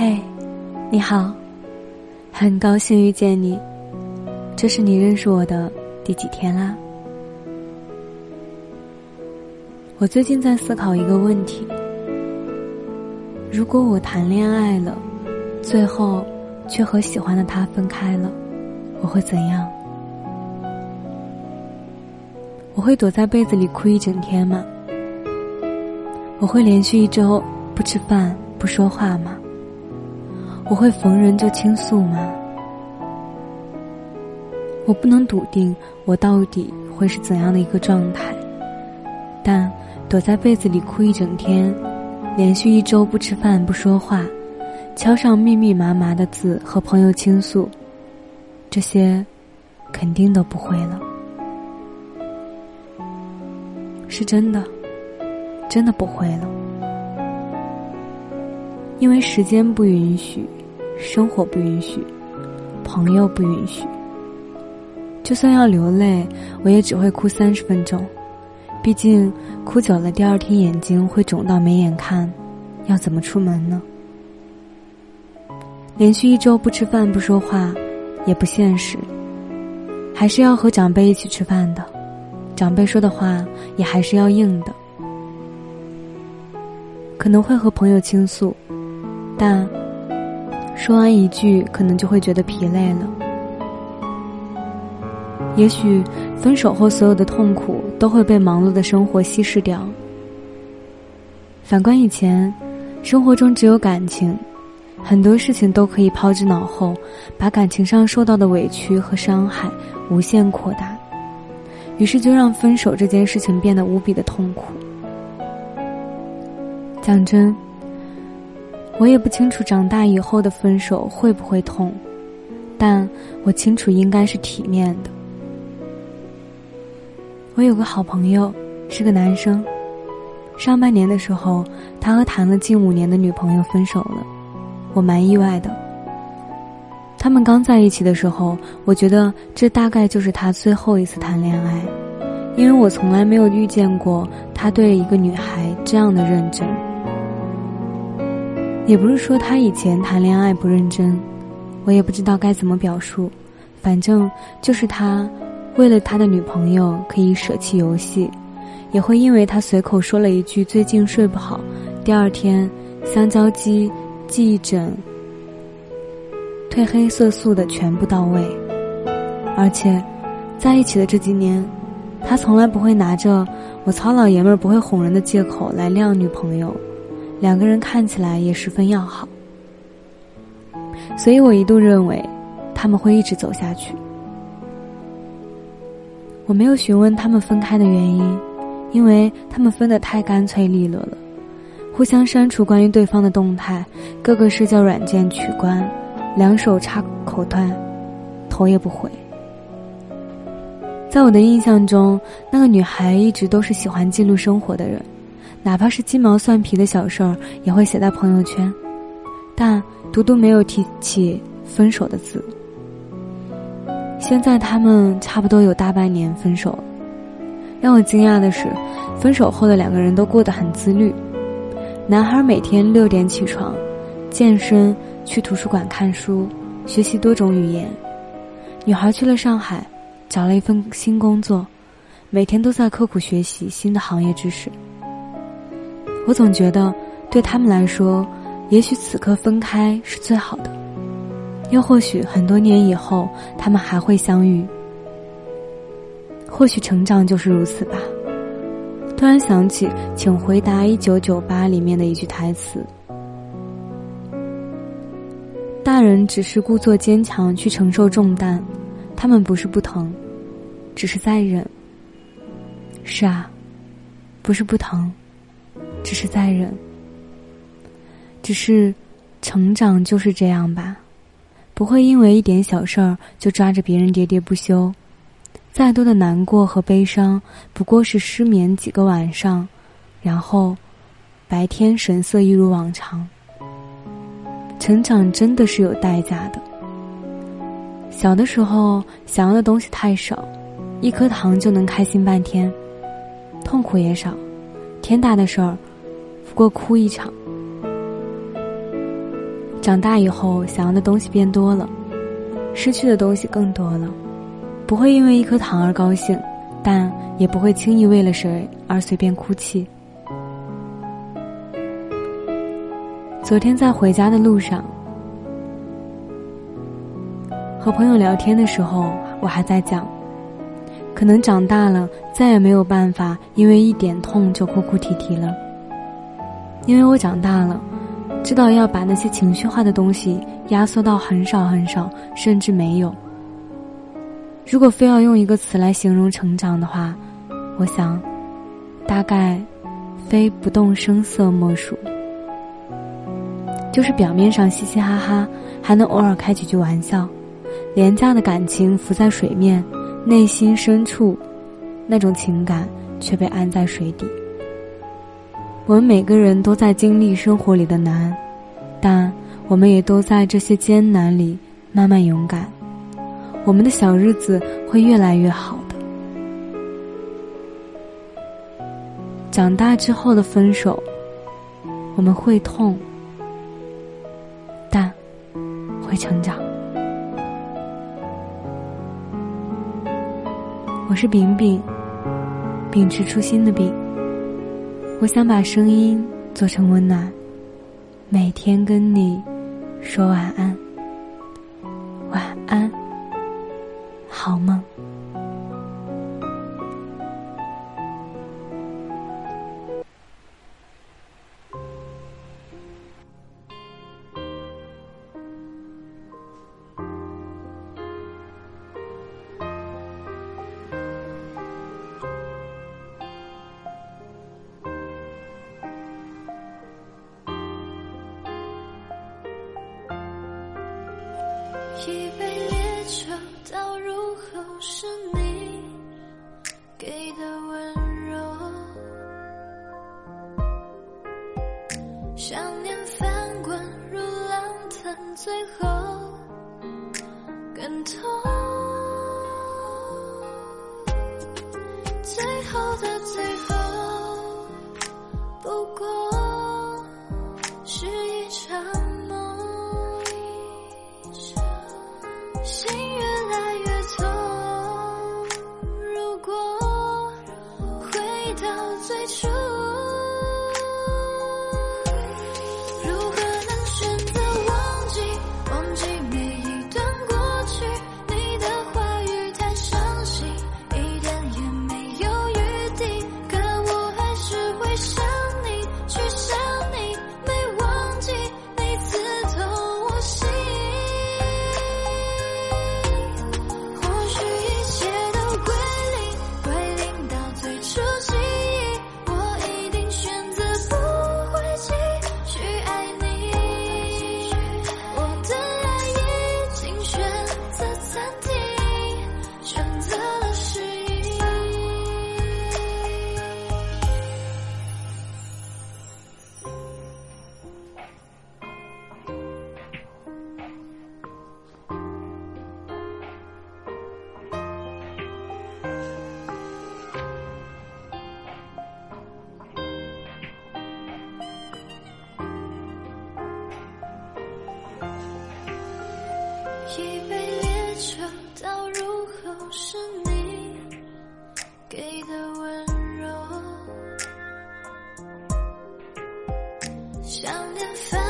嘿，你好，很高兴遇见你。这是你认识我的第几天啦？我最近在思考一个问题：如果我谈恋爱了，最后却和喜欢的他分开了，我会怎样？我会躲在被子里哭一整天吗？我会连续一周不吃饭不说话吗？我会逢人就倾诉吗？我不能笃定我到底会是怎样的一个状态，但躲在被子里哭一整天，连续一周不吃饭不说话，敲上密密麻麻的字和朋友倾诉，这些肯定都不会了，是真的，真的不会了，因为时间不允许。生活不允许，朋友不允许。就算要流泪，我也只会哭三十分钟。毕竟哭久了，第二天眼睛会肿到没眼看，要怎么出门呢？连续一周不吃饭不说话，也不现实。还是要和长辈一起吃饭的，长辈说的话也还是要应的。可能会和朋友倾诉，但。说完一句，可能就会觉得疲累了。也许分手后所有的痛苦都会被忙碌的生活稀释掉。反观以前，生活中只有感情，很多事情都可以抛之脑后，把感情上受到的委屈和伤害无限扩大，于是就让分手这件事情变得无比的痛苦。讲真。我也不清楚长大以后的分手会不会痛，但我清楚应该是体面的。我有个好朋友，是个男生，上半年的时候，他和谈了近五年的女朋友分手了，我蛮意外的。他们刚在一起的时候，我觉得这大概就是他最后一次谈恋爱，因为我从来没有遇见过他对一个女孩这样的认真。也不是说他以前谈恋爱不认真，我也不知道该怎么表述，反正就是他，为了他的女朋友可以舍弃游戏，也会因为他随口说了一句最近睡不好，第二天香蕉肌、记忆枕、褪黑色素的全部到位，而且在一起的这几年，他从来不会拿着我糙老爷们儿不会哄人的借口来晾女朋友。两个人看起来也十分要好，所以我一度认为他们会一直走下去。我没有询问他们分开的原因，因为他们分得太干脆利落了，互相删除关于对方的动态，各个社交软件取关，两手插口袋，头也不回。在我的印象中，那个女孩一直都是喜欢记录生活的人。哪怕是鸡毛蒜皮的小事儿，也会写在朋友圈，但独独没有提起分手的字。现在他们差不多有大半年分手了，让我惊讶的是，分手后的两个人都过得很自律。男孩每天六点起床，健身，去图书馆看书，学习多种语言；女孩去了上海，找了一份新工作，每天都在刻苦学习新的行业知识。我总觉得，对他们来说，也许此刻分开是最好的，又或许很多年以后他们还会相遇。或许成长就是如此吧。突然想起《请回答一九九八》里面的一句台词：“大人只是故作坚强去承受重担，他们不是不疼，只是在忍。”是啊，不是不疼。只是在忍，只是成长就是这样吧，不会因为一点小事儿就抓着别人喋喋不休。再多的难过和悲伤，不过是失眠几个晚上，然后白天神色一如往常。成长真的是有代价的。小的时候想要的东西太少，一颗糖就能开心半天，痛苦也少，天大的事儿。不过哭一场，长大以后，想要的东西变多了，失去的东西更多了。不会因为一颗糖而高兴，但也不会轻易为了谁而随便哭泣。昨天在回家的路上，和朋友聊天的时候，我还在讲，可能长大了再也没有办法因为一点痛就哭哭啼啼了，因为我长大了，知道要把那些情绪化的东西压缩到很少很少，甚至没有。如果非要用一个词来形容成长的话，我想，大概，非不动声色莫属。就是表面上嘻嘻哈哈，还能偶尔开几句玩笑，廉价的感情浮在水面，内心深处，那种情感却被安在水底。我们每个人都在经历生活里的难，但我们也都在这些艰难里慢慢勇敢。我们的小日子会越来越好的。长大之后的分手，我们会痛，但会成长。我是饼饼，秉持初心的饼。我想把声音做成温暖，每天跟你说晚安。晚安。好梦。心越来越痛如果回到最初想